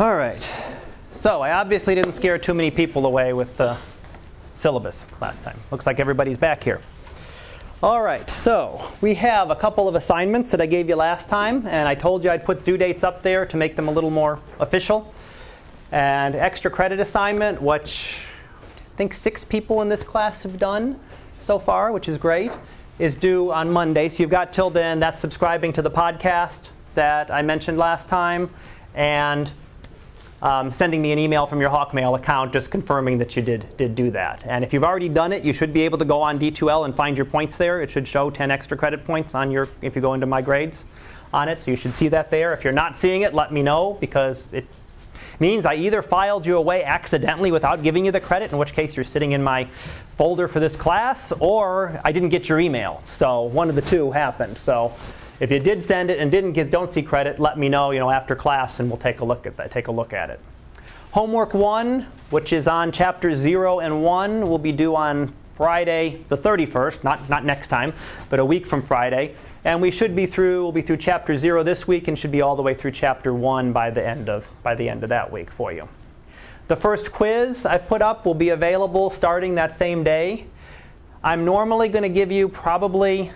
All right. So I obviously didn't scare too many people away with the syllabus last time. Looks like everybody's back here. All right, so we have a couple of assignments that I gave you last time, and I told you I'd put due dates up there to make them a little more official. And extra credit assignment, which I think six people in this class have done so far, which is great, is due on Monday. So you've got till then. That's subscribing to the podcast that I mentioned last time, and um, sending me an email from your Hawkmail account just confirming that you did, did do that. And if you've already done it, you should be able to go on D2L and find your points there. It should show 10 extra credit points on your, if you go into my grades on it. So you should see that there. If you're not seeing it, let me know because it means I either filed you away accidentally without giving you the credit, in which case you're sitting in my folder for this class, or I didn't get your email. So one of the two happened. So if you did send it and didn't get, don't see credit, let me know, you know, after class, and we'll take a look at that. Take a look at it. Homework one, which is on chapter zero and one, will be due on Friday, the 31st. Not not next time, but a week from Friday. And we should be through. We'll be through chapter zero this week, and should be all the way through chapter one by the end of by the end of that week for you. The first quiz I've put up will be available starting that same day. I'm normally going to give you probably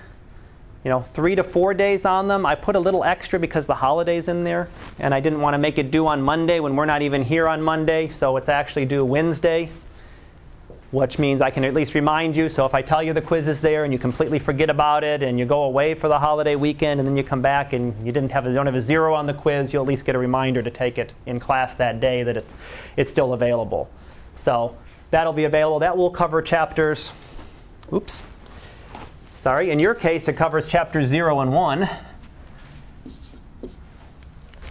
you know, three to four days on them. I put a little extra because the holiday's in there, and I didn't want to make it due on Monday when we're not even here on Monday, so it's actually due Wednesday, which means I can at least remind you. So if I tell you the quiz is there and you completely forget about it and you go away for the holiday weekend and then you come back and you didn't have a, don't have a zero on the quiz, you'll at least get a reminder to take it in class that day that it's, it's still available. So that'll be available. That will cover chapters. Oops. Sorry, in your case, it covers chapters 0 and 1.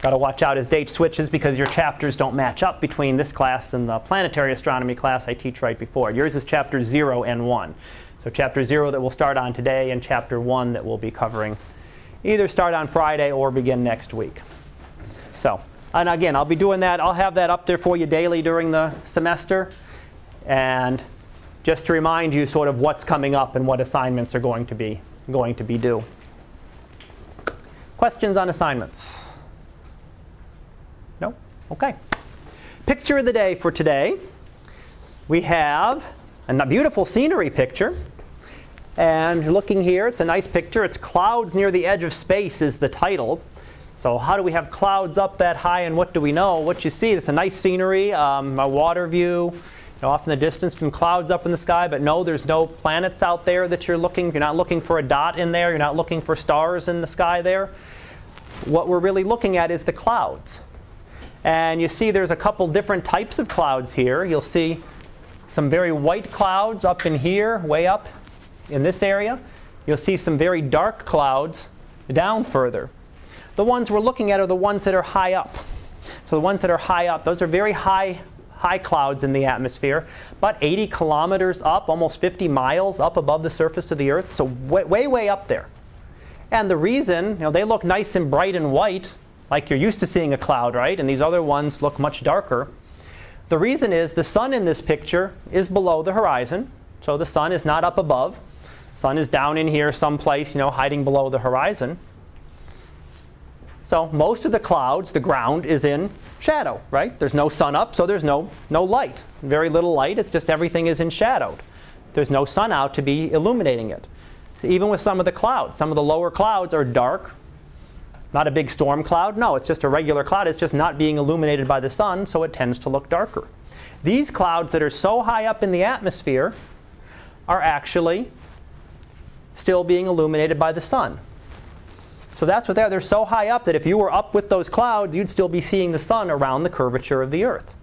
Got to watch out as date switches because your chapters don't match up between this class and the planetary astronomy class I teach right before. Yours is chapter 0 and 1. So chapter 0 that we'll start on today and chapter 1 that we'll be covering either start on Friday or begin next week. So, and again, I'll be doing that. I'll have that up there for you daily during the semester. And just to remind you sort of what's coming up and what assignments are going to be going to be due. Questions on assignments? No? Okay. Picture of the day for today. We have a beautiful scenery picture. And looking here, it's a nice picture. It's Clouds Near the Edge of Space is the title. So how do we have clouds up that high and what do we know? What you see, it's a nice scenery, um, a water view, know, off in the distance from clouds up in the sky, but no, there's no planets out there that you're looking. You're not looking for a dot in there. You're not looking for stars in the sky there. What we're really looking at is the clouds. And you see there's a couple different types of clouds here. You'll see some very white clouds up in here, way up in this area. You'll see some very dark clouds down further. The ones we're looking at are the ones that are high up. So the ones that are high up, those are very high high clouds in the atmosphere, about 80 kilometers up, almost 50 miles up above the surface of the Earth, so way, way, way up there. And the reason, you know, they look nice and bright and white, like you're used to seeing a cloud, right? And these other ones look much darker. The reason is the sun in this picture is below the horizon, so the sun is not up above. Sun is down in here someplace, you know, hiding below the horizon. So most of the clouds, the ground is in shadow, right? There's no sun up, so there's no, no light. Very little light, it's just everything is in shadowed. There's no sun out to be illuminating it. So even with some of the clouds, some of the lower clouds are dark. Not a big storm cloud, no, it's just a regular cloud. It's just not being illuminated by the sun, so it tends to look darker. These clouds that are so high up in the atmosphere are actually still being illuminated by the sun. So that's what they're. They're so high up that if you were up with those clouds, you'd still be seeing the sun around the curvature of the earth.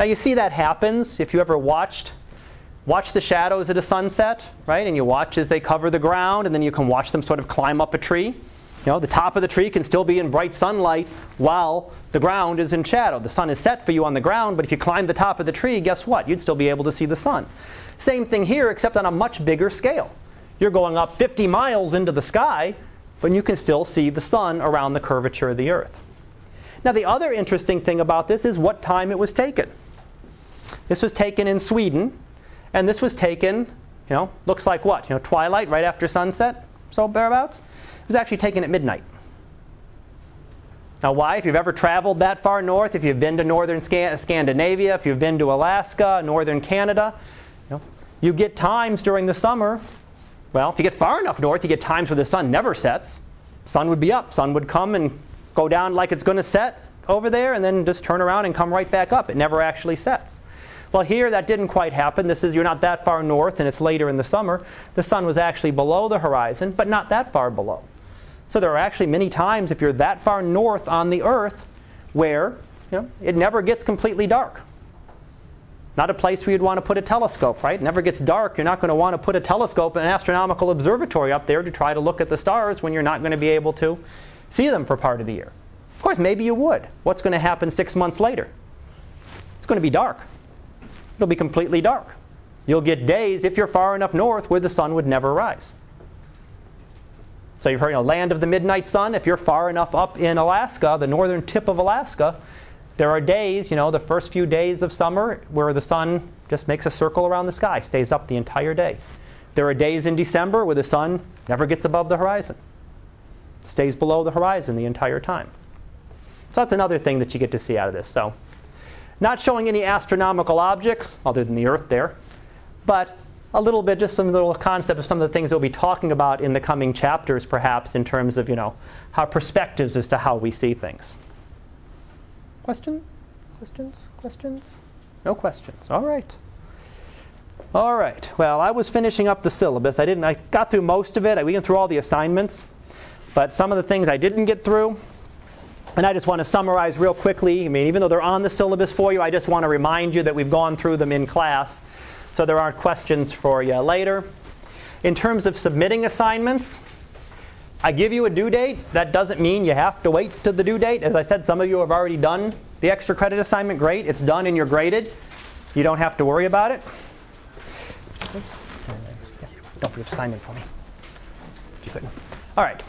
Now you see that happens if you ever watched watch the shadows at a sunset, right? And you watch as they cover the ground and then you can watch them sort of climb up a tree. You know, the top of the tree can still be in bright sunlight while the ground is in shadow. The sun is set for you on the ground, but if you climb the top of the tree, guess what? You'd still be able to see the sun. Same thing here, except on a much bigger scale. You're going up 50 miles into the sky, but you can still see the sun around the curvature of the earth. Now, the other interesting thing about this is what time it was taken. This was taken in Sweden, and this was taken, you know, looks like what? You know, twilight, right after sunset, so thereabouts. It was actually taken at midnight. Now, why? If you've ever traveled that far north, if you've been to northern Scandinavia, if you've been to Alaska, northern Canada, you, know, you get times during the summer. Well, if you get far enough north, you get times where the sun never sets. Sun would be up, sun would come and go down like it's going to set over there, and then just turn around and come right back up. It never actually sets. Well, here that didn't quite happen. This is you're not that far north, and it's later in the summer. The sun was actually below the horizon, but not that far below. So there are actually many times if you're that far north on the Earth where you know, it never gets completely dark. Not a place where you'd want to put a telescope, right? It never gets dark. You're not going to want to put a telescope an astronomical observatory up there to try to look at the stars when you're not going to be able to see them for part of the year. Of course, maybe you would. What's going to happen six months later? It's going to be dark. It'll be completely dark. You'll get days, if you're far enough north, where the sun would never rise. So you've heard, you know, land of the midnight sun. If you're far enough up in Alaska, the northern tip of Alaska, there are days, you know, the first few days of summer where the sun just makes a circle around the sky, stays up the entire day. There are days in December where the sun never gets above the horizon, stays below the horizon the entire time. So that's another thing that you get to see out of this. So, not showing any astronomical objects other than the Earth there, but a little bit, just some little concept of some of the things we'll be talking about in the coming chapters, perhaps, in terms of, you know, how perspectives as to how we see things. Question? Questions? Questions? No questions. All right. All right. Well, I was finishing up the syllabus. I didn't. I got through most of it. I went through all the assignments, but some of the things I didn't get through. And I just want to summarize real quickly. I mean, even though they're on the syllabus for you, I just want to remind you that we've gone through them in class so there aren't questions for you later. In terms of submitting assignments, I give you a due date. That doesn't mean you have to wait to the due date. As I said, some of you have already done the extra credit assignment. Great, it's done and you're graded. You don't have to worry about it. Oops. Don't forget to sign in for me. You All right.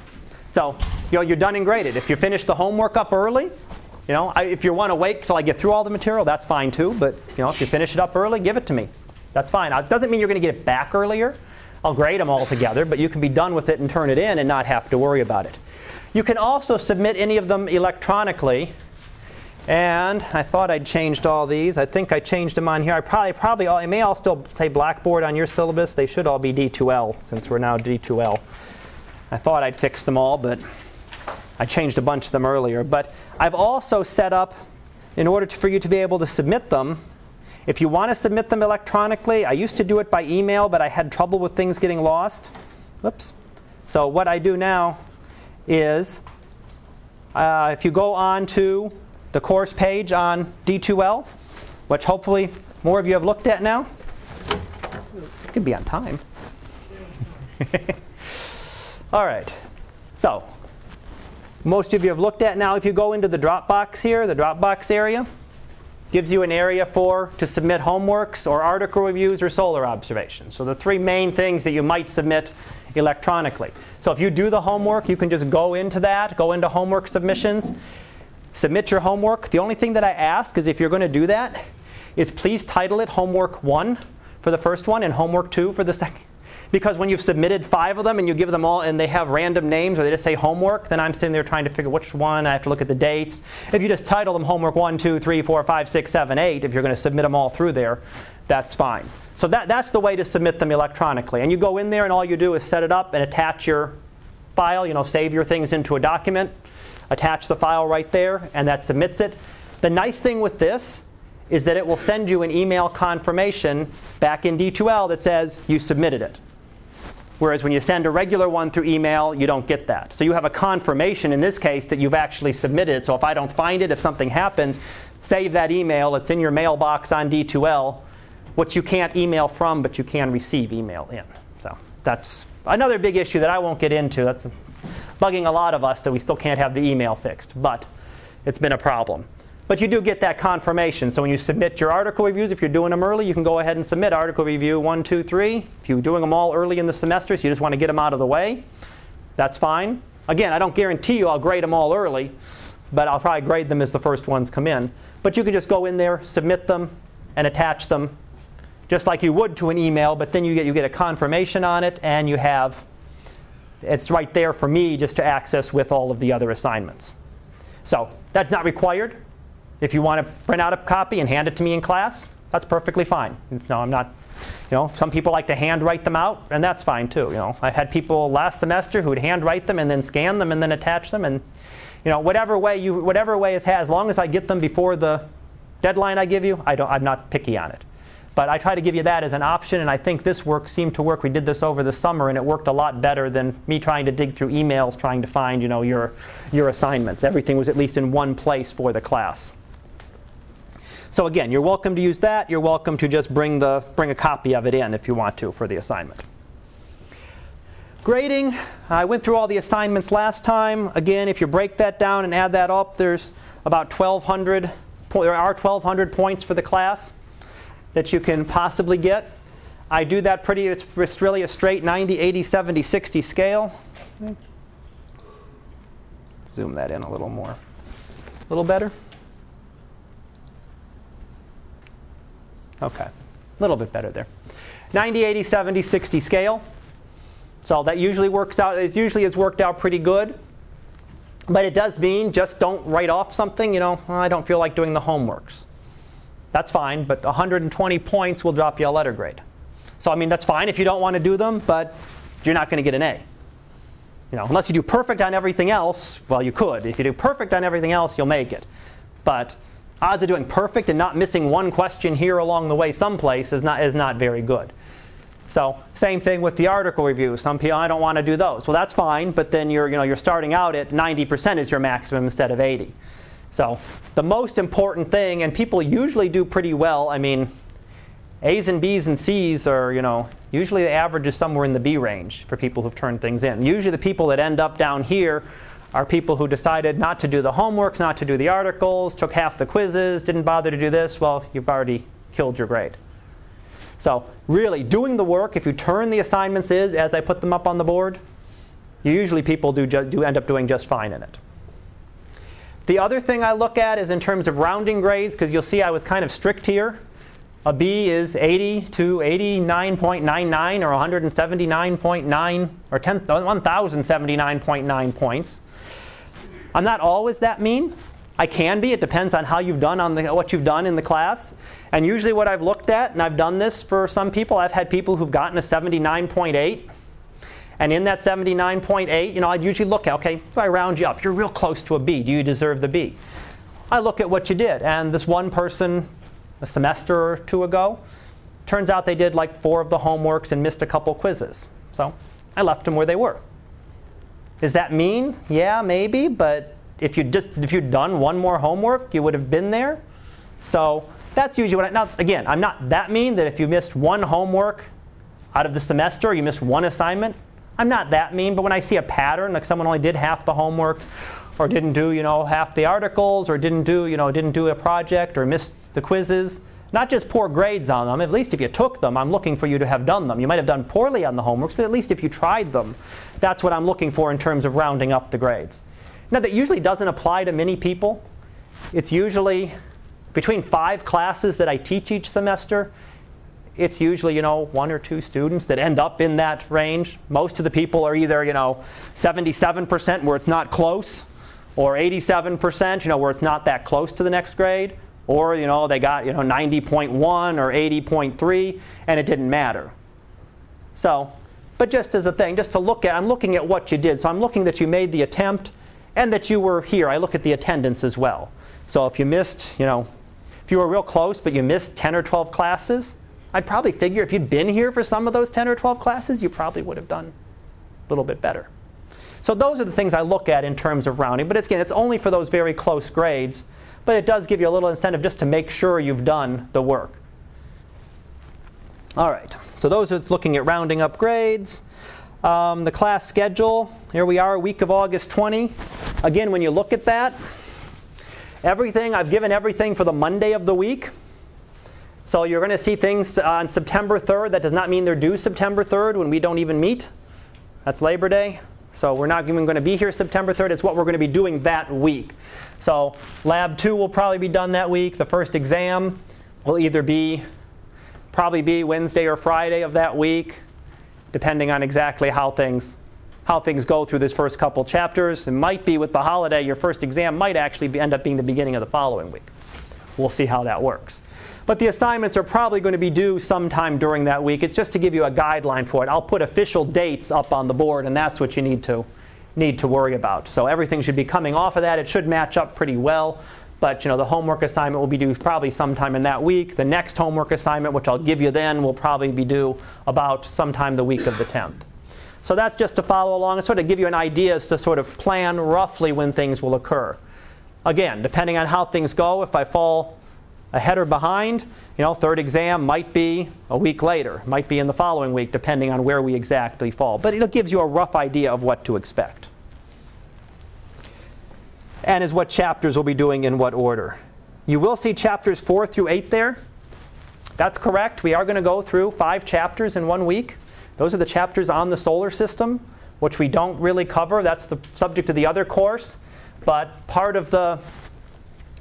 So you know, you're done and graded. If you finish the homework up early, you know, I, if you want to wait till I get through all the material, that's fine too. But you know, if you finish it up early, give it to me. That's fine. It doesn't mean you're going to get it back earlier. I'll grade them all together, but you can be done with it and turn it in and not have to worry about it. You can also submit any of them electronically. And I thought I'd changed all these. I think I changed them on here. I probably, probably all, I may all still say Blackboard on your syllabus. They should all be D2L since we're now D2L. I thought I'd fix them all, but I changed a bunch of them earlier. But I've also set up, in order to, for you to be able to submit them, if you want to submit them electronically, I used to do it by email, but I had trouble with things getting lost. Whoops. So what I do now is uh, if you go on to the course page on D2L, which hopefully more of you have looked at now, it could be on time. All right. So most of you have looked at now. If you go into the Dropbox here, the Dropbox area, gives you an area for to submit homeworks or article reviews or solar observations. So the three main things that you might submit electronically. So if you do the homework, you can just go into that, go into homework submissions, submit your homework. The only thing that I ask is if you're going to do that, is please title it homework 1 for the first one and homework 2 for the second because when you've submitted five of them and you give them all and they have random names or they just say homework, then I'm sitting there trying to figure which one. I have to look at the dates. If you just title them homework one, two, three, four, five, six, seven, eight, if you're going to submit them all through there, that's fine. So that, that's the way to submit them electronically. And you go in there and all you do is set it up and attach your file, you know, save your things into a document, attach the file right there, and that submits it. The nice thing with this is that it will send you an email confirmation back in D2L that says you submitted it. Whereas when you send a regular one through email, you don't get that. So you have a confirmation in this case that you've actually submitted it. So if I don't find it, if something happens, save that email. It's in your mailbox on D2L, which you can't email from, but you can receive email in. So that's another big issue that I won't get into. That's bugging a lot of us that we still can't have the email fixed, but it's been a problem. But you do get that confirmation. So when you submit your article reviews, if you're doing them early, you can go ahead and submit article review one, two, three. If you're doing them all early in the semester, so you just want to get them out of the way, that's fine. Again, I don't guarantee you I'll grade them all early, but I'll probably grade them as the first ones come in. But you can just go in there, submit them, and attach them just like you would to an email, but then you get, you get a confirmation on it, and you have, it's right there for me just to access with all of the other assignments. So that's not required. If you want to print out a copy and hand it to me in class, that's perfectly fine. No, I'm not. You know, some people like to handwrite them out, and that's fine too. You know, I had people last semester who would handwrite them and then scan them and then attach them, and you know, whatever way you, whatever way it has, as long as I get them before the deadline I give you, I don't, I'm not picky on it. But I try to give you that as an option, and I think this work seemed to work. We did this over the summer, and it worked a lot better than me trying to dig through emails trying to find, you know, your, your assignments. Everything was at least in one place for the class. So again, you're welcome to use that. You're welcome to just bring, the, bring a copy of it in if you want to for the assignment. Grading, I went through all the assignments last time. Again, if you break that down and add that up, there's about 1,200, there are 1,200 points for the class that you can possibly get. I do that pretty, it's, it's really a straight 90, 80, 70, 60 scale. Zoom that in a little more. A little better? Okay, a little bit better there. 90, 80, 70, 60 scale. So that usually works out, it usually has worked out pretty good. But it does mean just don't write off something, you know, I don't feel like doing the homeworks. That's fine, but 120 points will drop you a letter grade. So I mean, that's fine if you don't want to do them, but you're not going to get an A. You know, unless you do perfect on everything else, well, you could. If you do perfect on everything else, you'll make it. But odds of doing perfect and not missing one question here along the way someplace is not, is not very good. So same thing with the article review. Some people, I don't want to do those. Well, that's fine, but then you're, you know, you're starting out at 90% is your maximum instead of 80. So the most important thing, and people usually do pretty well, I mean, A's and B's and C's are, you know, usually the average is somewhere in the B range for people who've turned things in. Usually the people that end up down here are people who decided not to do the homeworks, not to do the articles, took half the quizzes, didn't bother to do this. Well, you've already killed your grade. So really, doing the work, if you turn the assignments is as I put them up on the board, usually people do, do end up doing just fine in it. The other thing I look at is in terms of rounding grades, because you'll see I was kind of strict here. A B is 80 to 89.99 or 179.9 or 1,079.9 points. I'm not always that mean. I can be. It depends on how you've done on the, what you've done in the class. And usually what I've looked at, and I've done this for some people, I've had people who've gotten a 79.8. And in that 79.8, you know, I'd usually look at, okay, if I round you up, you're real close to a B. Do you deserve the B? I look at what you did. And this one person, a semester or two ago, turns out they did like four of the homeworks and missed a couple quizzes. So I left them where they were. Is that mean? Yeah, maybe, but if you just if you'd done one more homework, you would have been there. So that's usually what I, now again, I'm not that mean that if you missed one homework out of the semester, you missed one assignment, I'm not that mean, but when I see a pattern, like someone only did half the homework, or didn't do, you know, half the articles, or didn't do, you know, didn't do a project, or missed the quizzes, not just poor grades on them. At least if you took them, I'm looking for you to have done them. You might have done poorly on the homeworks, but at least if you tried them, that's what I'm looking for in terms of rounding up the grades. Now, that usually doesn't apply to many people. It's usually between five classes that I teach each semester. It's usually, you know, one or two students that end up in that range. Most of the people are either, you know, 77% where it's not close, or 87%, you know, where it's not that close to the next grade, or, you know, they got, you know, 90.1 or 80.3, and it didn't matter. So, but just as a thing, just to look at, I'm looking at what you did. So I'm looking that you made the attempt and that you were here. I look at the attendance as well. So if you missed, you know, if you were real close but you missed 10 or 12 classes, I'd probably figure if you'd been here for some of those 10 or 12 classes, you probably would have done a little bit better. So those are the things I look at in terms of rounding. But again, it's only for those very close grades. But it does give you a little incentive just to make sure you've done the work. All right, so those are looking at rounding up grades. Um, the class schedule, here we are, week of August 20. Again, when you look at that, everything, I've given everything for the Monday of the week. So you're going to see things on September 3rd. That does not mean they're due September 3rd when we don't even meet. That's Labor Day. So we're not even going to be here September 3rd. It's what we're going to be doing that week. So Lab 2 will probably be done that week. The first exam will either be, probably be Wednesday or Friday of that week depending on exactly how things, how things go through this first couple chapters. It might be with the holiday, your first exam might actually be, end up being the beginning of the following week. We'll see how that works. But the assignments are probably going to be due sometime during that week. It's just to give you a guideline for it. I'll put official dates up on the board, and that's what you need to need to worry about. So everything should be coming off of that. It should match up pretty well. But you know, the homework assignment will be due probably sometime in that week. The next homework assignment, which I'll give you then, will probably be due about sometime the week of the 10th. So that's just to follow along and sort of give you an idea as to sort of plan roughly when things will occur. Again, depending on how things go, if I fall ahead or behind, you know, third exam might be a week later, might be in the following week, depending on where we exactly fall. But it gives you a rough idea of what to expect and is what chapters we'll be doing in what order. You will see chapters 4 through 8 there. That's correct. We are going to go through five chapters in one week. Those are the chapters on the solar system, which we don't really cover. That's the subject of the other course. But part of the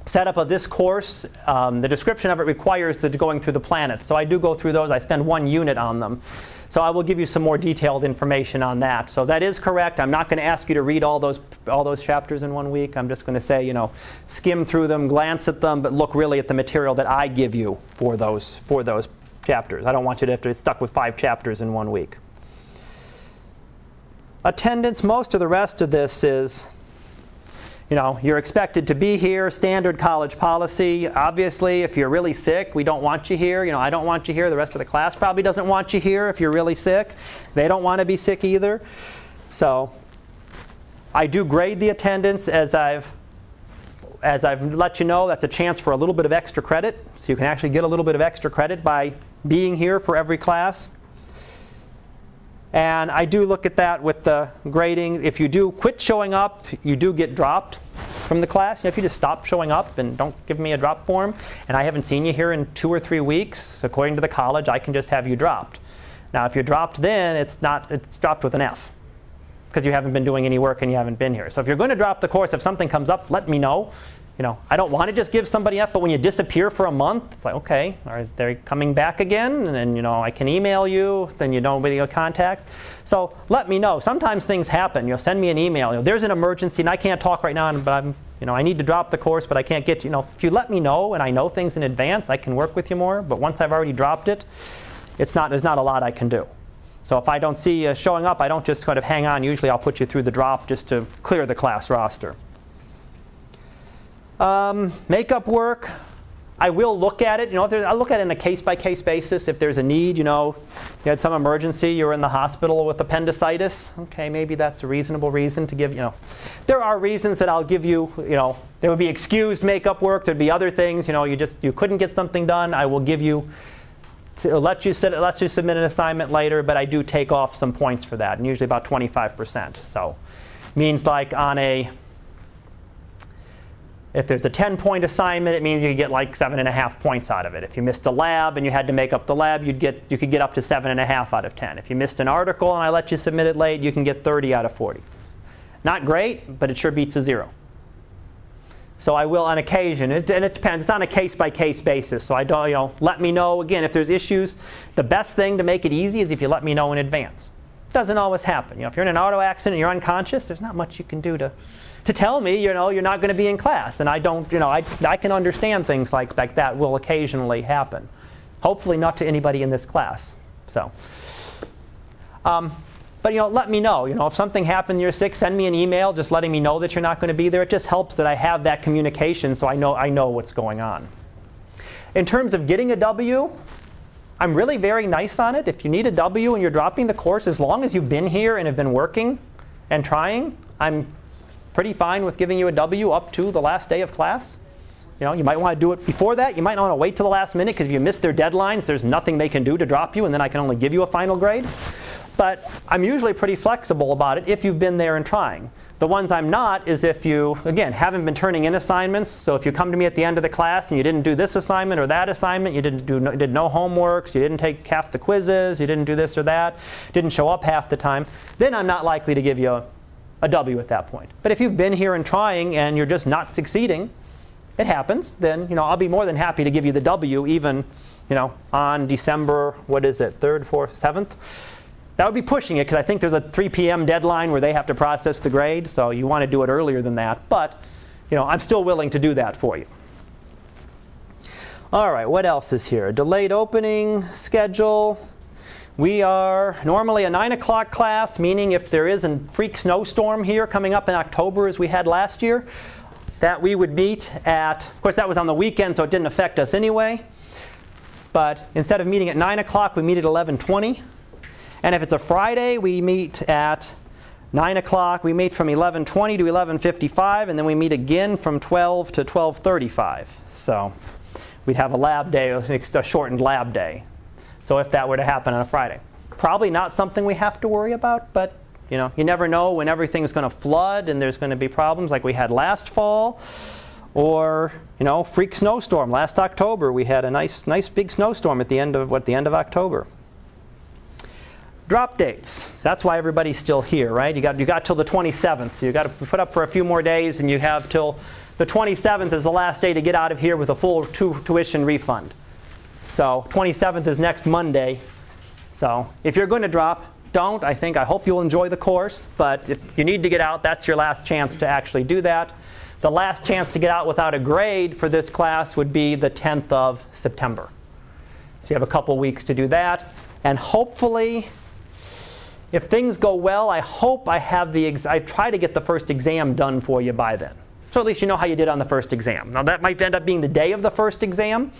setup of this course, um, the description of it requires the going through the planets. So I do go through those. I spend one unit on them. So I will give you some more detailed information on that. So that is correct. I'm not going to ask you to read all those all those chapters in one week. I'm just going to say, you know, skim through them, glance at them, but look really at the material that I give you for those for those chapters. I don't want you to have to get stuck with five chapters in one week. Attendance, most of the rest of this is you know, you're expected to be here, standard college policy. Obviously, if you're really sick, we don't want you here. You know, I don't want you here. The rest of the class probably doesn't want you here if you're really sick. They don't want to be sick either. So, I do grade the attendance as I've as I've let you know, that's a chance for a little bit of extra credit. So you can actually get a little bit of extra credit by being here for every class. And I do look at that with the grading. If you do quit showing up, you do get dropped from the class. If you just stop showing up and don't give me a drop form, and I haven't seen you here in two or three weeks, according to the college, I can just have you dropped. Now, if you're dropped then, it's not it's dropped with an F because you haven't been doing any work and you haven't been here. So if you're going to drop the course, if something comes up, let me know you know, I don't want to just give somebody up, but when you disappear for a month, it's like, okay, are they coming back again? And then, you know, I can email you, then you don't really contact. So let me know. Sometimes things happen. You'll send me an email. You know, there's an emergency and I can't talk right now, but I'm, you know, I need to drop the course, but I can't get you. know, if you let me know and I know things in advance, I can work with you more. But once I've already dropped it, it's not, there's not a lot I can do. So if I don't see you showing up, I don't just kind of hang on. Usually I'll put you through the drop just to clear the class roster. Um, makeup work, I will look at it. You know, I look at it on a case by case basis. If there's a need, you know, you had some emergency, you were in the hospital with appendicitis. Okay, maybe that's a reasonable reason to give. You know, there are reasons that I'll give you. You know, there would be excused makeup work. There'd be other things. You know, you just you couldn't get something done. I will give you. To let you let you submit an assignment later, but I do take off some points for that, and usually about 25%. So, means like on a if there's a 10 point assignment, it means you get like seven and a half points out of it. If you missed a lab and you had to make up the lab, you'd get, you could get up to seven and a half out of 10. If you missed an article and I let you submit it late, you can get 30 out of 40. Not great, but it sure beats a zero. So I will on occasion, it, and it depends. It's on a case by case basis. So I don't, you know, let me know again if there's issues. The best thing to make it easy is if you let me know in advance. It doesn't always happen. You know, if you're in an auto accident and you're unconscious, there's not much you can do to to tell me, you know, you're not going to be in class. And I don't, you know, I, I can understand things like, like that will occasionally happen. Hopefully not to anybody in this class. So, um, but you know, let me know. You know, if something happened, you're sick, send me an email just letting me know that you're not going to be there. It just helps that I have that communication so I know I know what's going on. In terms of getting a W, I'm really very nice on it. If you need a W and you're dropping the course, as long as you've been here and have been working and trying, I'm pretty fine with giving you a W up to the last day of class. You know, you might want to do it before that. You might not want to wait till the last minute because if you miss their deadlines, there's nothing they can do to drop you, and then I can only give you a final grade. But I'm usually pretty flexible about it if you've been there and trying. The ones I'm not is if you, again, haven't been turning in assignments. So if you come to me at the end of the class and you didn't do this assignment or that assignment, you didn't do no, did no homeworks, you didn't take half the quizzes, you didn't do this or that, didn't show up half the time, then I'm not likely to give you a, a W at that point. But if you've been here and trying and you're just not succeeding, it happens, then you know, I'll be more than happy to give you the W even you know, on December, what is it, 3rd, 4th, 7th? that would be pushing it because I think there's a 3 p.m. deadline where they have to process the grade, so you want to do it earlier than that. But, you know, I'm still willing to do that for you. All right, what else is here? Delayed opening schedule. We are normally a 9 o'clock class, meaning if there is a freak snowstorm here coming up in October as we had last year, that we would meet at, of course, that was on the weekend, so it didn't affect us anyway. But instead of meeting at 9 o'clock, we meet at 11:20. And if it's a Friday, we meet at 9 o'clock. We meet from 11:20 to 11:55, and then we meet again from 12 to 12:35. So we'd have a lab day, a shortened lab day. So if that were to happen on a Friday, probably not something we have to worry about, but you know, you never know when everything's going to flood and there's going to be problems like we had last fall, or you know, freak snowstorm last October. We had a nice, nice big snowstorm at the end of what the end of October. Drop dates. That's why everybody's still here, right? You got you got till the 27th. So you got to put up for a few more days, and you have till the 27th is the last day to get out of here with a full tu- tuition refund. So 27th is next Monday. So if you're going to drop, don't. I think I hope you'll enjoy the course, but if you need to get out, that's your last chance to actually do that. The last chance to get out without a grade for this class would be the 10th of September. So you have a couple weeks to do that, and hopefully if things go well, I hope I have the ex- I try to get the first exam done for you by then. So at least you know how you did on the first exam. Now, that might end up being the day of the first exam.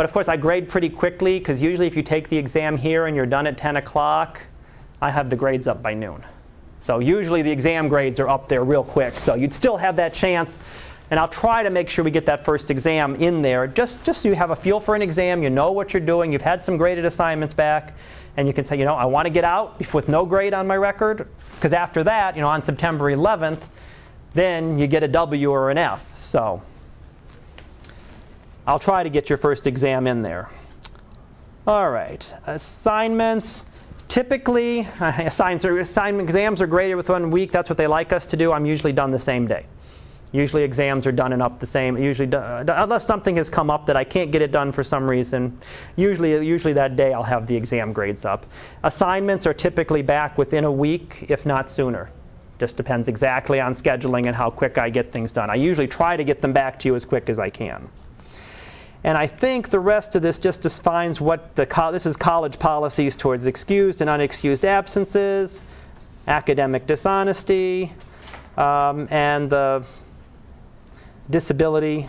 But of course, I grade pretty quickly because usually if you take the exam here and you're done at 10 o'clock, I have the grades up by noon. So usually the exam grades are up there real quick. So you'd still have that chance. And I'll try to make sure we get that first exam in there just, just so you have a feel for an exam, you know what you're doing, you've had some graded assignments back, and you can say, you know, I want to get out with no grade on my record. Because after that, you know, on September 11th, then you get a W or an F. So I'll try to get your first exam in there. All right, assignments. Typically, assignments assignment exams are graded with one week. That's what they like us to do. I'm usually done the same day. Usually exams are done and up the same. Usually, uh, unless something has come up that I can't get it done for some reason, usually, usually that day I'll have the exam grades up. Assignments are typically back within a week, if not sooner. Just depends exactly on scheduling and how quick I get things done. I usually try to get them back to you as quick as I can. And I think the rest of this just defines what the co- this is college policies towards excused and unexcused absences, academic dishonesty, um, and the disability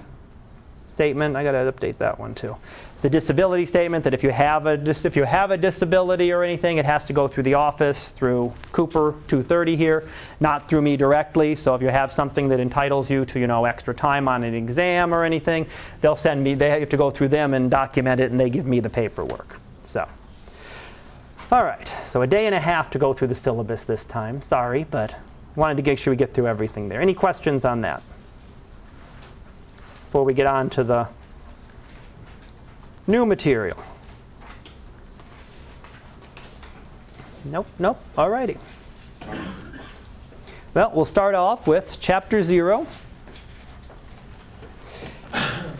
statement. I got to update that one too the disability statement that if you have a if you have a disability or anything, it has to go through the office through Cooper 230 here, not through me directly. So if you have something that entitles you to you know extra time on an exam or anything, they'll send me. They have to go through them and document it, and they give me the paperwork. So. All right, so a day and a half to go through the syllabus this time. Sorry, but wanted to make sure we get through everything there. Any questions on that? Before we get on to the New material. Nope, nope. Alrighty. Well, we'll start off with chapter 0.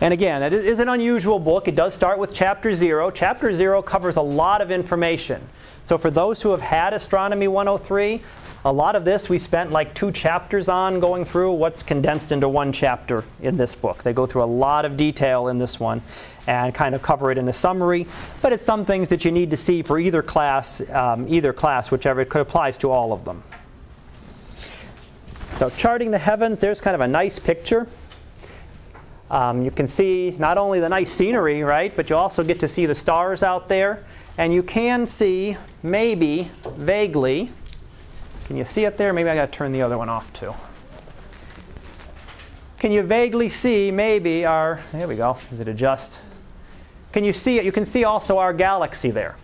And again, it is an unusual book. It does start with chapter 0. Chapter 0 covers a lot of information. So for those who have had Astronomy 103, a lot of this we spent like two chapters on going through what's condensed into one chapter in this book. They go through a lot of detail in this one and kind of cover it in a summary. But it's some things that you need to see for either class, um, either class, whichever it applies to all of them. So charting the heavens, there's kind of a nice picture. Um, you can see not only the nice scenery, right, but you also get to see the stars out there. And you can see, maybe, vaguely, can you see it there? Maybe I got to turn the other one off too. Can you vaguely see maybe our, there we go, does it adjust? Can you see it? You can see also our galaxy there.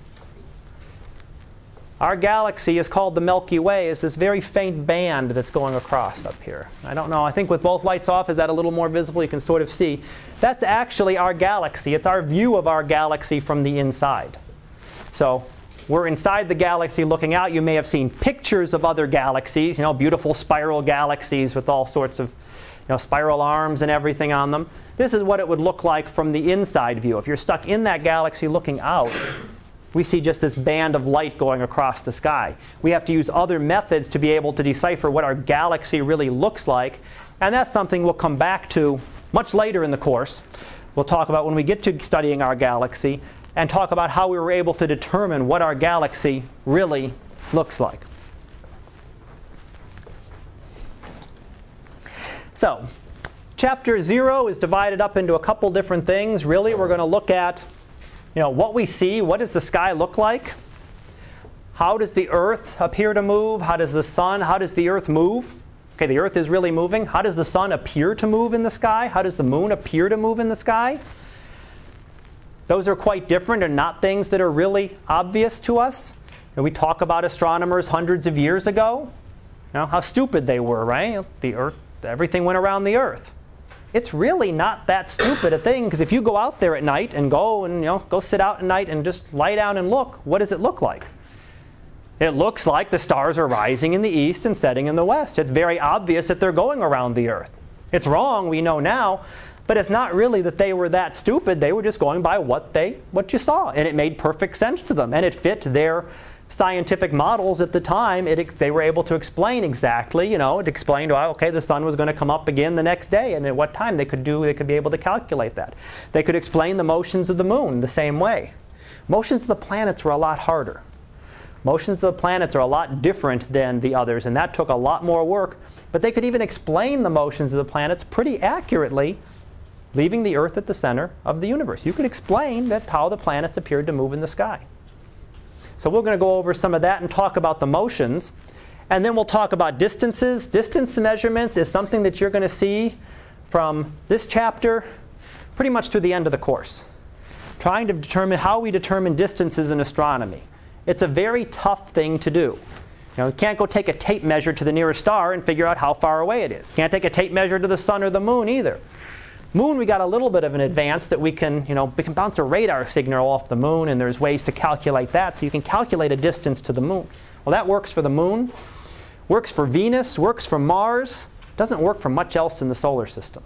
Our galaxy is called the Milky Way. is this very faint band that's going across up here. I don't know. I think with both lights off, is that a little more visible? You can sort of see. That's actually our galaxy. It's our view of our galaxy from the inside. So we're inside the galaxy looking out. You may have seen pictures of other galaxies, you know, beautiful spiral galaxies with all sorts of you know, spiral arms and everything on them. This is what it would look like from the inside view. If you're stuck in that galaxy looking out, we see just this band of light going across the sky. We have to use other methods to be able to decipher what our galaxy really looks like, and that's something we'll come back to much later in the course. We'll talk about when we get to studying our galaxy and talk about how we were able to determine what our galaxy really looks like. So, chapter 0 is divided up into a couple different things. Really, we're going to look at you know, what we see, what does the sky look like? How does the earth appear to move? How does the sun, how does the earth move? Okay, the earth is really moving. How does the sun appear to move in the sky? How does the moon appear to move in the sky? Those are quite different and not things that are really obvious to us. And we talk about astronomers hundreds of years ago. You know, how stupid they were, right? The earth, everything went around the earth. It's really not that stupid a thing because if you go out there at night and go and you know go sit out at night and just lie down and look, what does it look like? It looks like the stars are rising in the east and setting in the west. It's very obvious that they're going around the earth. It's wrong, we know now, but it's not really that they were that stupid. They were just going by what they what you saw, and it made perfect sense to them, and it fit their scientific models at the time. It, they were able to explain exactly. You know, it explained, well, okay, the sun was going to come up again the next day, and at what time they could do. They could be able to calculate that. They could explain the motions of the moon the same way. Motions of the planets were a lot harder. Motions of the planets are a lot different than the others, and that took a lot more work. But they could even explain the motions of the planets pretty accurately, leaving the Earth at the center of the universe. You could explain that how the planets appeared to move in the sky. So we're going to go over some of that and talk about the motions. And then we'll talk about distances. Distance measurements is something that you're going to see from this chapter pretty much through the end of the course. Trying to determine how we determine distances in astronomy. It's a very tough thing to do. You know, you can't go take a tape measure to the nearest star and figure out how far away it is. You can't take a tape measure to the sun or the moon either. Moon, we got a little bit of an advance that we can, you know, we can bounce a radar signal off the moon, and there's ways to calculate that. So you can calculate a distance to the moon. Well, that works for the moon, works for Venus, works for Mars, doesn't work for much else in the solar system.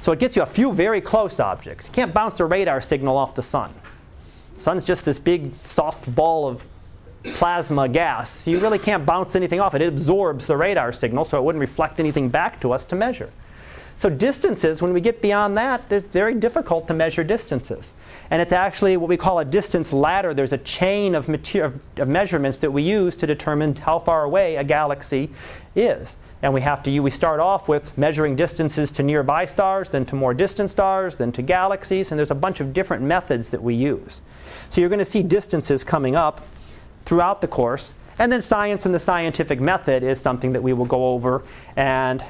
So it gets you a few very close objects. You can't bounce a radar signal off the sun. Sun's just this big soft ball of plasma gas. You really can't bounce anything off it. It absorbs the radar signal, so it wouldn't reflect anything back to us to measure. So distances, when we get beyond that, it's very difficult to measure distances. And it's actually what we call a distance ladder. There's a chain of, of measurements that we use to determine how far away a galaxy is. And we have to we start off with measuring distances to nearby stars, then to more distant stars, then to galaxies, and there's a bunch of different methods that we use. So you're going to see distances coming up throughout the course. And then science and the scientific method is something that we will go over. And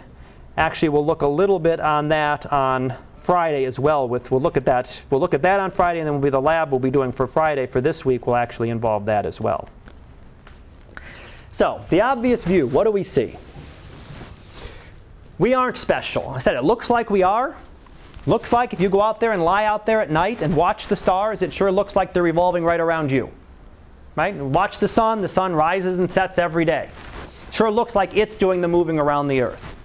actually, we'll look a little bit on that on Friday as well. With we'll look at that. We'll look at that on Friday, and then we'll be the lab we'll be doing for Friday for this week will actually involve that as well. So the obvious view. What do we see? We aren't special. I said it looks like we are. Looks like if you go out there and lie out there at night and watch the stars, it sure looks like they're revolving right around you. Right? Watch the sun. The sun rises and sets every day. Sure looks like it's doing the moving around the earth.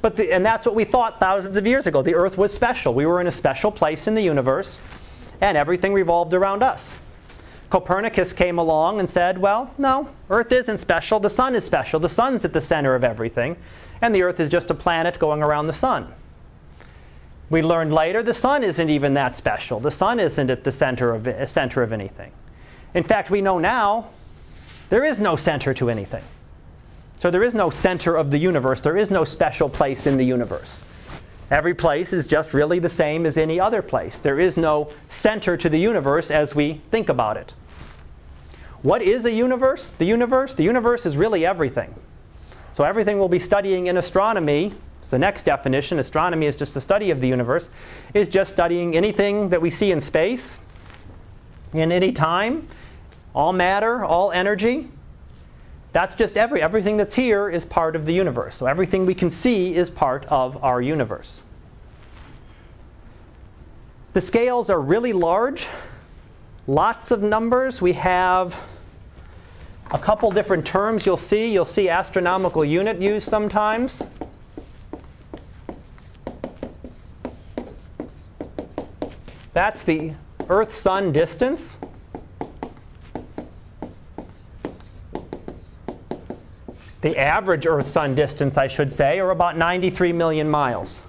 But the, and that's what we thought thousands of years ago. The earth was special. We were in a special place in the universe, and everything revolved around us. Copernicus came along and said, well, no, Earth isn't special. The sun is special. The sun's at the center of everything, and the Earth is just a planet going around the sun. We learned later the sun isn't even that special. The sun isn't at the center of, center of anything. In fact, we know now there is no center to anything. So there is no center of the universe. There is no special place in the universe. Every place is just really the same as any other place. There is no center to the universe as we think about it. What is a universe? The universe? The universe is really everything. So everything we'll be studying in astronomy, it's the next definition, astronomy is just the study of the universe, is just studying anything that we see in space, in any time, all matter, all energy. That's just every everything that's here is part of the universe. So everything we can see is part of our universe. The scales are really large. Lots of numbers. We have a couple different terms you'll see. You'll see astronomical unit used sometimes. That's the Earth Sun distance. The average Earth Sun distance, I should say, or about 93 million miles.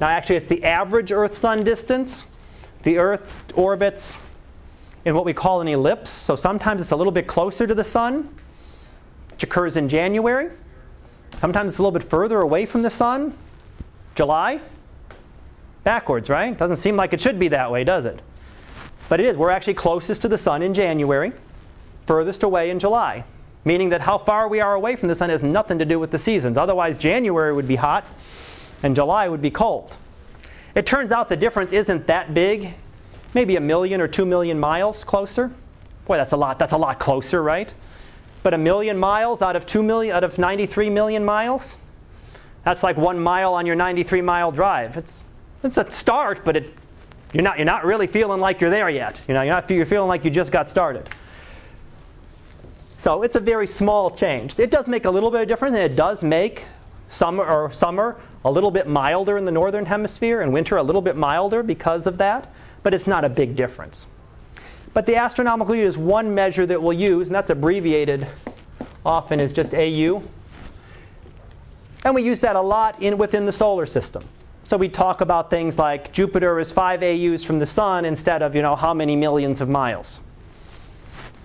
Now, actually, it's the average Earth Sun distance. The Earth orbits in what we call an ellipse, so sometimes it's a little bit closer to the Sun, which occurs in January. Sometimes it's a little bit further away from the Sun, July. Backwards, right? Doesn't seem like it should be that way, does it? But it is. We're actually closest to the Sun in January, furthest away in July. Meaning that how far we are away from the Sun has nothing to do with the seasons. Otherwise, January would be hot and July would be cold. It turns out the difference isn't that big, maybe a million or two million miles closer. Boy, that's a lot. That's a lot closer, right? But a million miles out of two million, out of 93 million miles, that's like one mile on your 93 mile drive. It's it's a start, but it, you're not you're not really feeling like you're there yet. You know, you're not you're feeling like you just got started. So it's a very small change. It does make a little bit of difference, and it does make summer or summer a little bit milder in the northern hemisphere and winter a little bit milder because of that, but it's not a big difference. But the astronomical unit is one measure that we'll use, and that's abbreviated often as just AU. And we use that a lot in, within the solar system. So we talk about things like Jupiter is 5 AUs from the sun instead of, you know, how many millions of miles.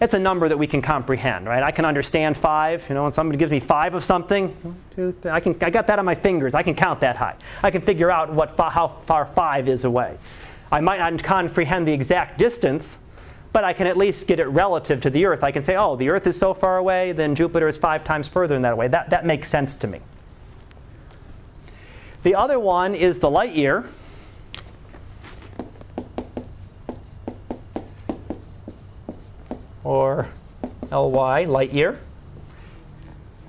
It's a number that we can comprehend, right? I can understand 5, you know, when somebody gives me 5 of something, I, can, I got that on my fingers. I can count that high. I can figure out what, how far 5 is away. I might not comprehend the exact distance, but I can at least get it relative to the Earth. I can say, oh, the Earth is so far away, then Jupiter is five times further in that way. That, that makes sense to me. The other one is the light year. Or LY, light year.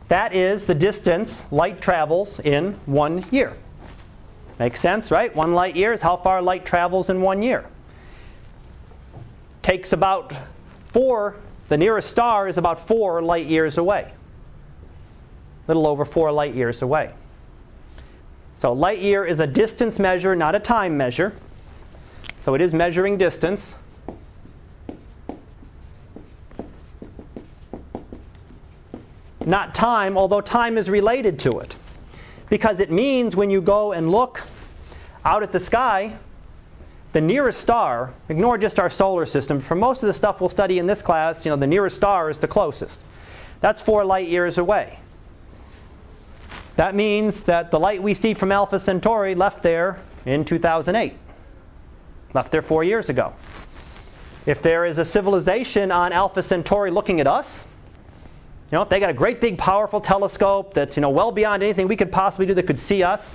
That is the distance light travels in one year. Makes sense, right? One light year is how far light travels in one year takes about four, the nearest star is about four light years away. A little over four light years away. So light year is a distance measure, not a time measure. So it is measuring distance. Not time, although time is related to it. Because it means when you go and look out at the sky, the nearest star, ignore just our solar system, for most of the stuff we'll study in this class, you know, the nearest star is the closest. That's four light years away. That means that the light we see from Alpha Centauri left there in 2008. Left there four years ago. If there is a civilization on Alpha Centauri looking at us, you know, they got a great big powerful telescope that's you know well beyond anything we could possibly do that could see us,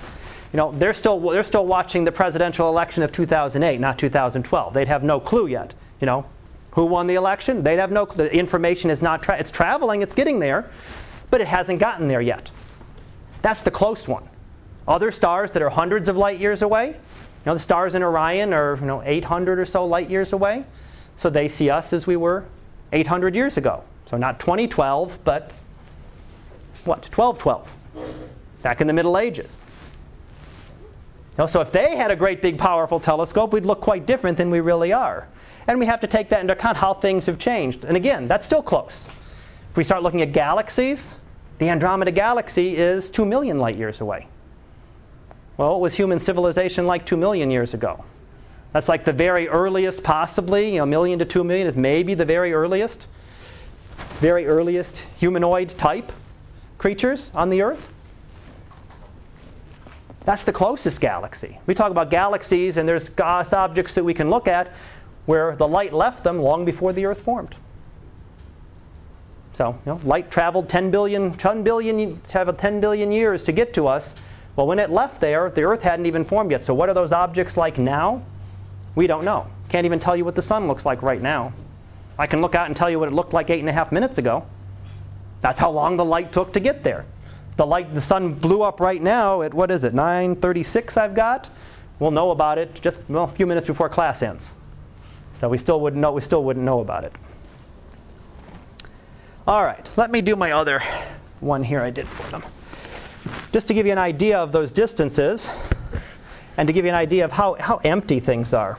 you know, they're still, they're still watching the presidential election of 2008, not 2012. They'd have no clue yet, you know, who won the election. They'd have no. The information is not, tra- it's traveling, it's getting there, but it hasn't gotten there yet. That's the close one. Other stars that are hundreds of light years away, you know, the stars in Orion are, you know, 800 or so light years away. So they see us as we were 800 years ago. So not 2012, but what? 1212. Back in the Middle Ages You know, so if they had a great big powerful telescope, we'd look quite different than we really are. And we have to take that into account how things have changed. And again, that's still close. If we start looking at galaxies, the Andromeda galaxy is 2 million light years away. Well, what was human civilization like 2 million years ago? That's like the very earliest, possibly, you know, a million to 2 million is maybe the very earliest, very earliest humanoid type creatures on the Earth. That's the closest galaxy. We talk about galaxies, and there's objects that we can look at where the light left them long before the Earth formed. So, you know, light traveled 10 billion, 10 billion, 10 billion years to get to us. Well, when it left there, the Earth hadn't even formed yet. So, what are those objects like now? We don't know. Can't even tell you what the sun looks like right now. I can look out and tell you what it looked like eight and a half minutes ago. That's how long the light took to get there the light, the sun blew up right now at what is it, 9:36? I've got. We'll know about it just well, a few minutes before class ends. So we still wouldn't know. We still wouldn't know about it. All right, let me do my other one here I did for them. Just to give you an idea of those distances and to give you an idea of how, how empty things are.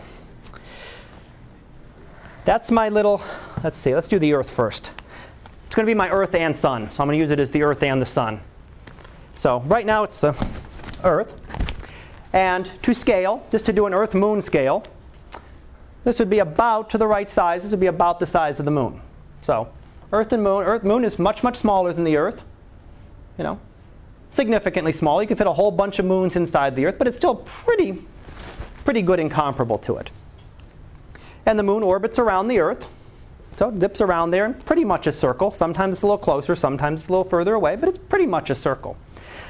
that's my little, let's see, let's do the Earth first. It's going to be my Earth and Sun, so I'm going to use it as the Earth and the Sun. So right now it's the Earth. And to scale, just to do an Earth-Moon scale, this would be about to the right size. This would be about the size of the Moon. So Earth and Moon, Earth Moon is much, much smaller than the Earth. You know, significantly small. You can fit a whole bunch of moons inside the Earth, but it's still pretty, pretty good and comparable to it. And the Moon orbits around the Earth. So it dips around there in pretty much a circle. Sometimes it's a little closer, sometimes it's a little further away, but it's pretty much a circle.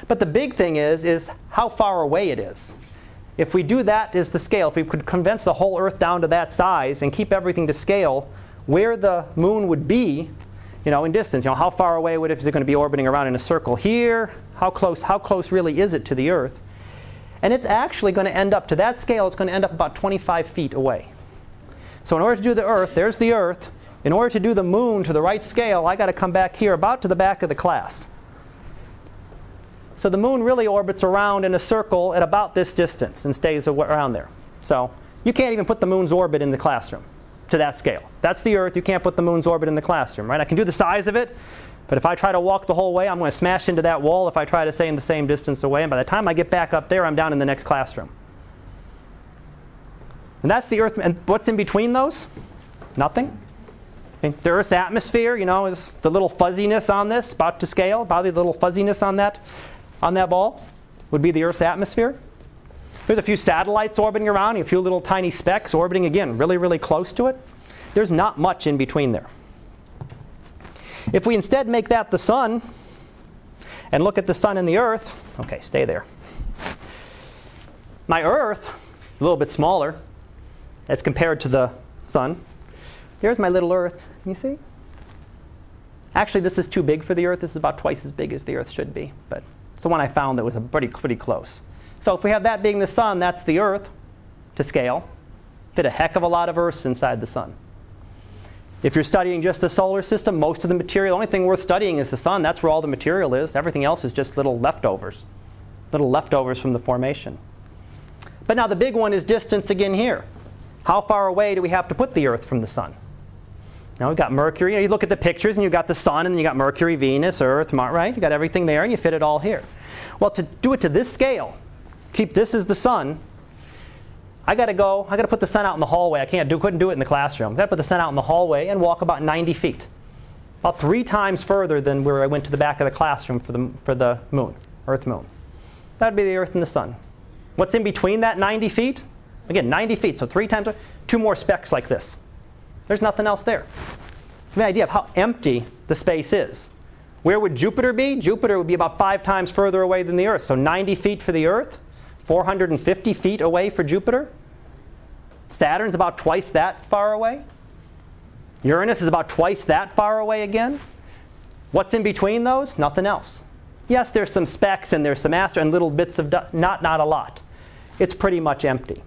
But the big thing is, is how far away it is. If we do that as the scale, if we could condense the whole Earth down to that size and keep everything to scale, where the moon would be, you know, in distance, you know, how far away would it, is it going to be orbiting around in a circle here? How close, how close really is it to the Earth? And it's actually going to end up, to that scale, it's going to end up about 25 feet away. So in order to do the Earth, there's the Earth. In order to do the moon to the right scale, I got to come back here about to the back of the class. So the moon really orbits around in a circle at about this distance and stays around there. So you can't even put the moon's orbit in the classroom to that scale. That's the Earth. You can't put the moon's orbit in the classroom, right? I can do the size of it, but if I try to walk the whole way, I'm going to smash into that wall if I try to stay in the same distance away. And by the time I get back up there, I'm down in the next classroom. And that's the Earth. And what's in between those? Nothing. I mean, the Earth's atmosphere, you know, is the little fuzziness on this, about to scale, about the little fuzziness on that on that ball would be the Earth's atmosphere. There's a few satellites orbiting around, a few little tiny specks orbiting again, really, really close to it. There's not much in between there. If we instead make that the sun and look at the sun and the earth, okay, stay there. My earth is a little bit smaller as compared to the sun. Here's my little earth. Can you see? Actually, this is too big for the earth. This is about twice as big as the earth should be, but it's the one I found that was pretty, pretty close. So if we have that being the sun, that's the Earth to scale. Fit a heck of a lot of Earths inside the sun. If you're studying just the solar system, most of the material, the only thing worth studying is the sun. That's where all the material is. Everything else is just little leftovers, little leftovers from the formation. But now the big one is distance again here. How far away do we have to put the Earth from the sun? Now we've got Mercury. You, know, you look at the pictures and you've got the sun and you've got Mercury, Venus, Earth, right? You've got everything there and you fit it all here. Well, to do it to this scale, keep this as the sun, I got to go, I got to put the sun out in the hallway. I can't do, couldn't do it in the classroom. I got to put the sun out in the hallway and walk about 90 feet. About three times further than where I went to the back of the classroom for the, for the moon, Earth moon. That'd be the Earth and the sun. What's in between that 90 feet? Again, 90 feet, so three times, two more specks like this. There's nothing else there. Give an idea of how empty the space is. Where would Jupiter be? Jupiter would be about five times further away than the Earth. So 90 feet for the Earth, 450 feet away for Jupiter. Saturn's about twice that far away. Uranus is about twice that far away again. What's in between those? Nothing else. Yes, there's some specks and there's some astro and little bits of not not a lot. It's pretty much empty.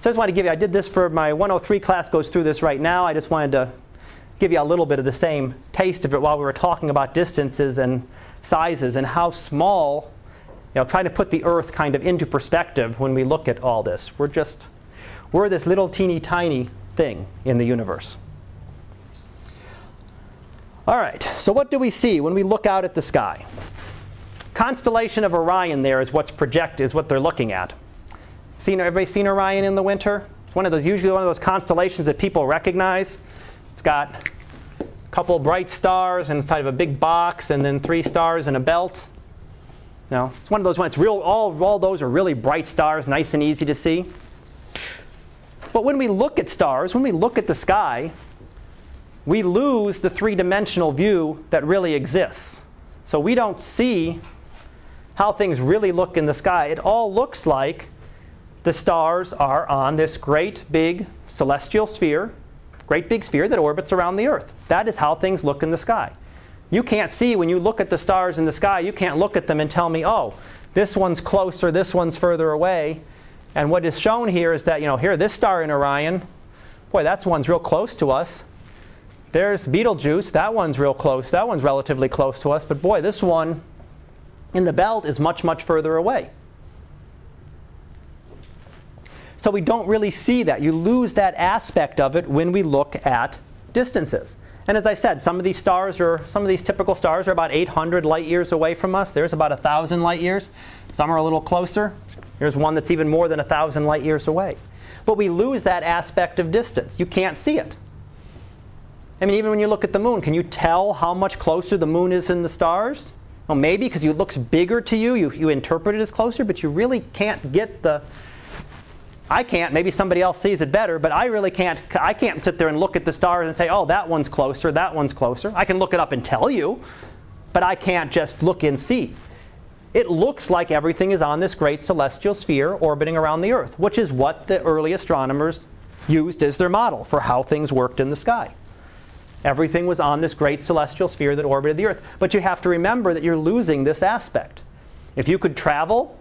So I just wanted to give you, I did this for my 103 class, goes through this right now. I just wanted to give you a little bit of the same taste of it while we were talking about distances and sizes and how small, you know, trying to put the Earth kind of into perspective when we look at all this. We're just, we're this little teeny tiny thing in the universe. All right, so what do we see when we look out at the sky? Constellation of Orion there is what's projected, is what they're looking at. Seen, everybody seen Orion in the winter? It's one of those, usually one of those constellations that people recognize. It's got a couple bright stars inside of a big box and then three stars in a belt. Now, it's one of those ones, real, all, all those are really bright stars, nice and easy to see. But when we look at stars, when we look at the sky, we lose the three dimensional view that really exists. So we don't see how things really look in the sky. It all looks like the stars are on this great big celestial sphere, great big sphere that orbits around the Earth. That is how things look in the sky. You can't see when you look at the stars in the sky, you can't look at them and tell me, oh, this one's closer, this one's further away. And what is shown here is that, you know, here, this star in Orion, boy, that one's real close to us. There's Betelgeuse, that one's real close, that one's relatively close to us. But boy, this one in the belt is much, much further away. So we don't really see that. You lose that aspect of it when we look at distances. And as I said, some of these stars are, some of these typical stars are about 800 light years away from us. There's about 1,000 light years. Some are a little closer. Here's one that's even more than 1,000 light years away. But we lose that aspect of distance. You can't see it. I mean, even when you look at the moon, can you tell how much closer the moon is than the stars? Well, maybe because it looks bigger to you, you, you interpret it as closer, but you really can't get the, I can't. Maybe somebody else sees it better, but I really can't. I can't sit there and look at the stars and say, "Oh, that one's closer. That one's closer." I can look it up and tell you, but I can't just look and see. It looks like everything is on this great celestial sphere orbiting around the Earth, which is what the early astronomers used as their model for how things worked in the sky. Everything was on this great celestial sphere that orbited the Earth. But you have to remember that you're losing this aspect. If you could travel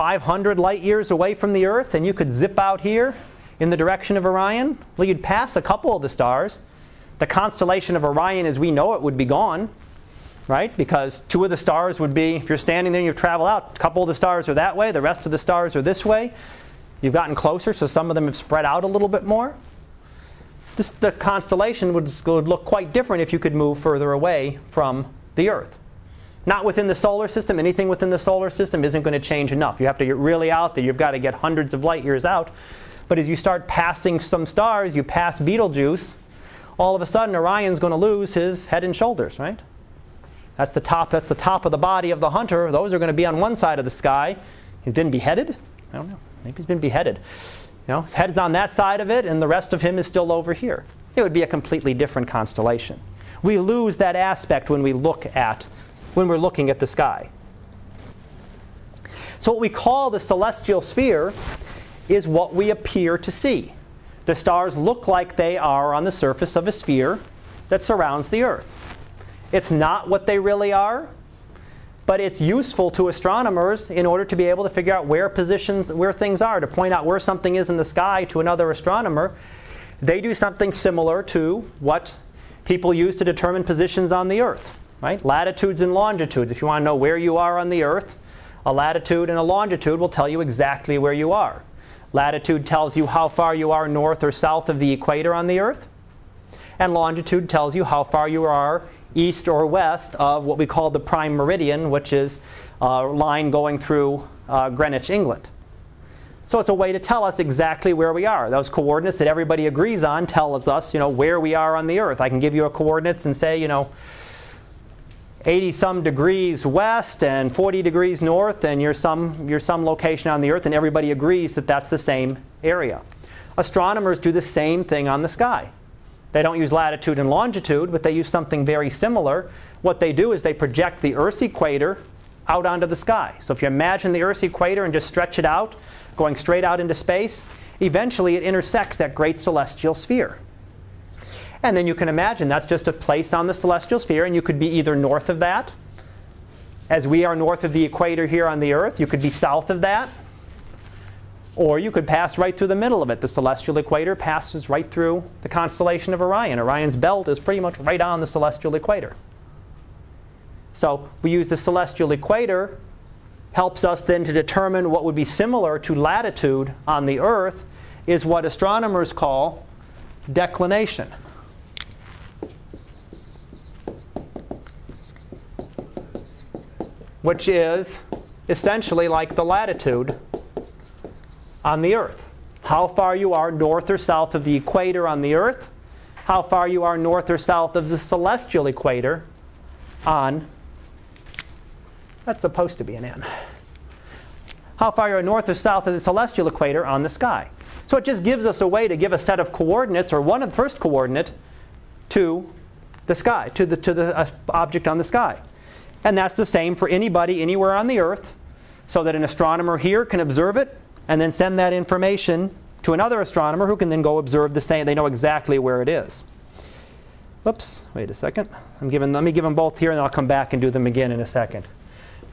500 light years away from the Earth and you could zip out here in the direction of Orion, well, you'd pass a couple of the stars. The constellation of Orion as we know it would be gone, right? Because two of the stars would be, if you're standing there and you travel out, a couple of the stars are that way, the rest of the stars are this way. You've gotten closer, so some of them have spread out a little bit more. This, the constellation would, would look quite different if you could move further away from the Earth. Not within the solar system. Anything within the solar system isn't going to change enough. You have to get really out there. You've got to get hundreds of light years out. But as you start passing some stars, you pass Betelgeuse, all of a sudden Orion's going to lose his head and shoulders, right? That's the top, that's the top of the body of the hunter. Those are going to be on one side of the sky. He's been beheaded? I don't know. Maybe he's been beheaded. You know, his head's on that side of it, and the rest of him is still over here. It would be a completely different constellation. We lose that aspect when we look at when we're looking at the sky. So, what we call the celestial sphere is what we appear to see. The stars look like they are on the surface of a sphere that surrounds the Earth. It's not what they really are, but it's useful to astronomers in order to be able to figure out where positions, where things are, to point out where something is in the sky to another astronomer. They do something similar to what people use to determine positions on the Earth right? Latitudes and longitudes. If you want to know where you are on the Earth, a latitude and a longitude will tell you exactly where you are. Latitude tells you how far you are north or south of the equator on the Earth, and longitude tells you how far you are east or west of what we call the prime meridian, which is a line going through uh, Greenwich, England. So it's a way to tell us exactly where we are. Those coordinates that everybody agrees on tell us, you know, where we are on the Earth. I can give you a coordinates and say, you know, 80 some degrees west and 40 degrees north and you're some, you're some location on the earth and everybody agrees that that's the same area. Astronomers do the same thing on the sky. They don't use latitude and longitude, but they use something very similar. What they do is they project the Earth's equator out onto the sky. So if you imagine the Earth's equator and just stretch it out, going straight out into space, eventually it intersects that great celestial sphere. And then you can imagine that's just a place on the celestial sphere, and you could be either north of that, as we are north of the equator here on the Earth, you could be south of that, or you could pass right through the middle of it. The celestial equator passes right through the constellation of Orion. Orion's belt is pretty much right on the celestial equator. So we use the celestial equator, helps us then to determine what would be similar to latitude on the Earth, is what astronomers call declination. Which is essentially like the latitude on the Earth. How far you are north or south of the equator on the Earth, how far you are north or south of the celestial equator on, that's supposed to be an N. How far you are north or south of the celestial equator on the sky. So it just gives us a way to give a set of coordinates, or one of the first coordinate, to the sky, to the, to the uh, object on the sky. And that's the same for anybody anywhere on the earth, so that an astronomer here can observe it and then send that information to another astronomer who can then go observe the same. They know exactly where it is. Oops, wait a second. I'm giving, let me give them both here and I'll come back and do them again in a second.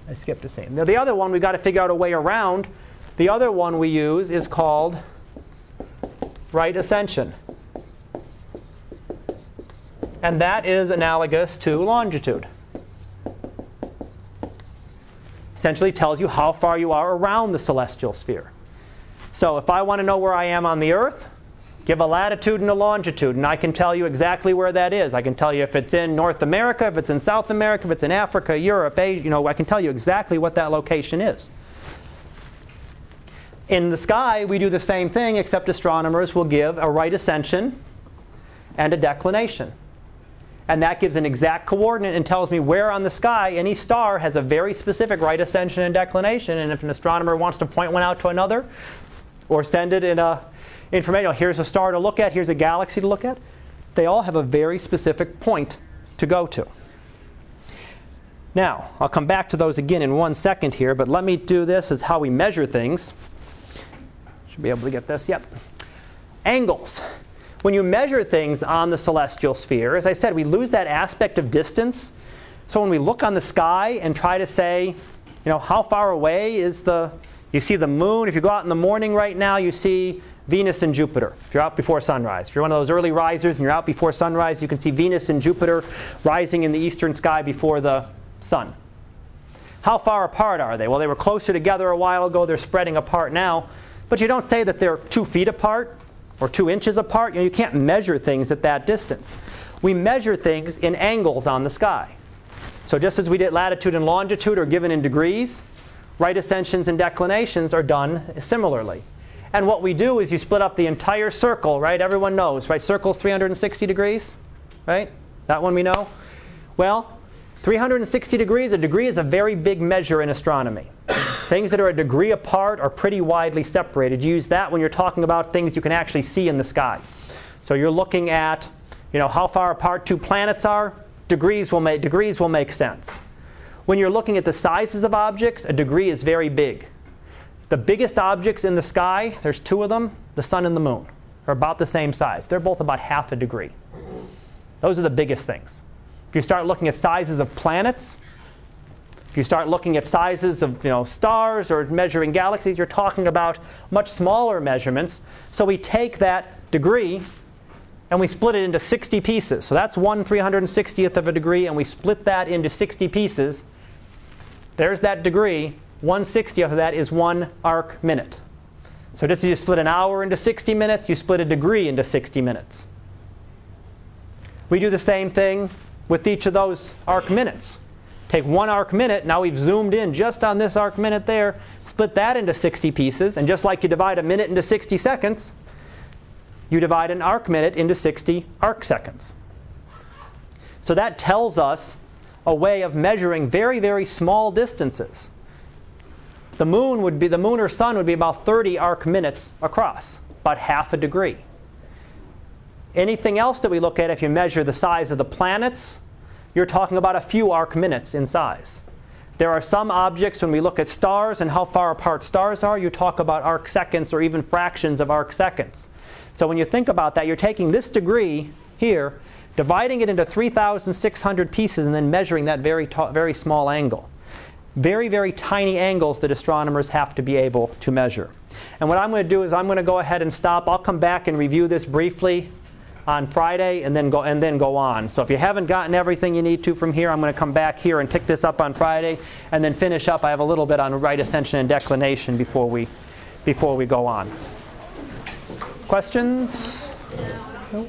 I skipped a scene. Now, the other one we've got to figure out a way around. The other one we use is called right ascension. And that is analogous to longitude. Essentially tells you how far you are around the celestial sphere. So if I want to know where I am on the Earth, give a latitude and a longitude, and I can tell you exactly where that is. I can tell you if it's in North America, if it's in South America, if it's in Africa, Europe, Asia, you know, I can tell you exactly what that location is. In the sky, we do the same thing, except astronomers will give a right ascension and a declination. And that gives an exact coordinate and tells me where on the sky any star has a very specific right ascension and declination. And if an astronomer wants to point one out to another or send it in a information, here's a star to look at, here's a galaxy to look at, they all have a very specific point to go to. Now, I'll come back to those again in one second here, but let me do this as how we measure things. Should be able to get this. Yep. Angles. When you measure things on the celestial sphere, as I said, we lose that aspect of distance. So when we look on the sky and try to say, you know, how far away is the, you see the moon. If you go out in the morning right now, you see Venus and Jupiter. If you're out before sunrise. If you're one of those early risers and you're out before sunrise, you can see Venus and Jupiter rising in the eastern sky before the sun. How far apart are they? Well, they were closer together a while ago. They're spreading apart now. But you don't say that they're two feet apart or two inches apart. You, know, you can't measure things at that distance. We measure things in angles on the sky. So just as we did latitude and longitude are given in degrees, right ascensions and declinations are done similarly. And what we do is you split up the entire circle, right? Everyone knows, right? Circle's 360 degrees, right? That one we know. Well, 360 degrees, a degree is a very big measure in astronomy. Things that are a degree apart are pretty widely separated. You use that when you're talking about things you can actually see in the sky. So you're looking at, you know, how far apart two planets are. Degrees will make, degrees will make sense. When you're looking at the sizes of objects, a degree is very big. The biggest objects in the sky, there's two of them, the sun and the moon, are about the same size. They're both about half a degree. Those are the biggest things. If you start looking at sizes of planets, if you start looking at sizes of you know, stars or measuring galaxies, you're talking about much smaller measurements. So we take that degree and we split it into 60 pieces. So that's 1 360th of a degree, and we split that into 60 pieces. There's that degree. 1 60th of that is one arc minute. So just as you split an hour into 60 minutes, you split a degree into 60 minutes. We do the same thing with each of those arc minutes. Take one arc minute, now we've zoomed in just on this arc minute there, split that into 60 pieces, and just like you divide a minute into 60 seconds, you divide an arc minute into 60 arc seconds. So that tells us a way of measuring very, very small distances. The moon would be the moon or sun would be about 30 arc minutes across, about half a degree. Anything else that we look at, if you measure the size of the planets, you're talking about a few arc minutes in size. There are some objects, when we look at stars and how far apart stars are, you talk about arc seconds or even fractions of arc seconds. So when you think about that, you're taking this degree here, dividing it into 3,600 pieces, and then measuring that very, very small angle. Very, very tiny angles that astronomers have to be able to measure. And what I'm going to do is I'm going to go ahead and stop. I'll come back and review this briefly on Friday and then go and then go on. So if you haven't gotten everything you need to from here, I'm going to come back here and pick this up on Friday and then finish up. I have a little bit on right ascension and declination before we before we go on. Questions? No.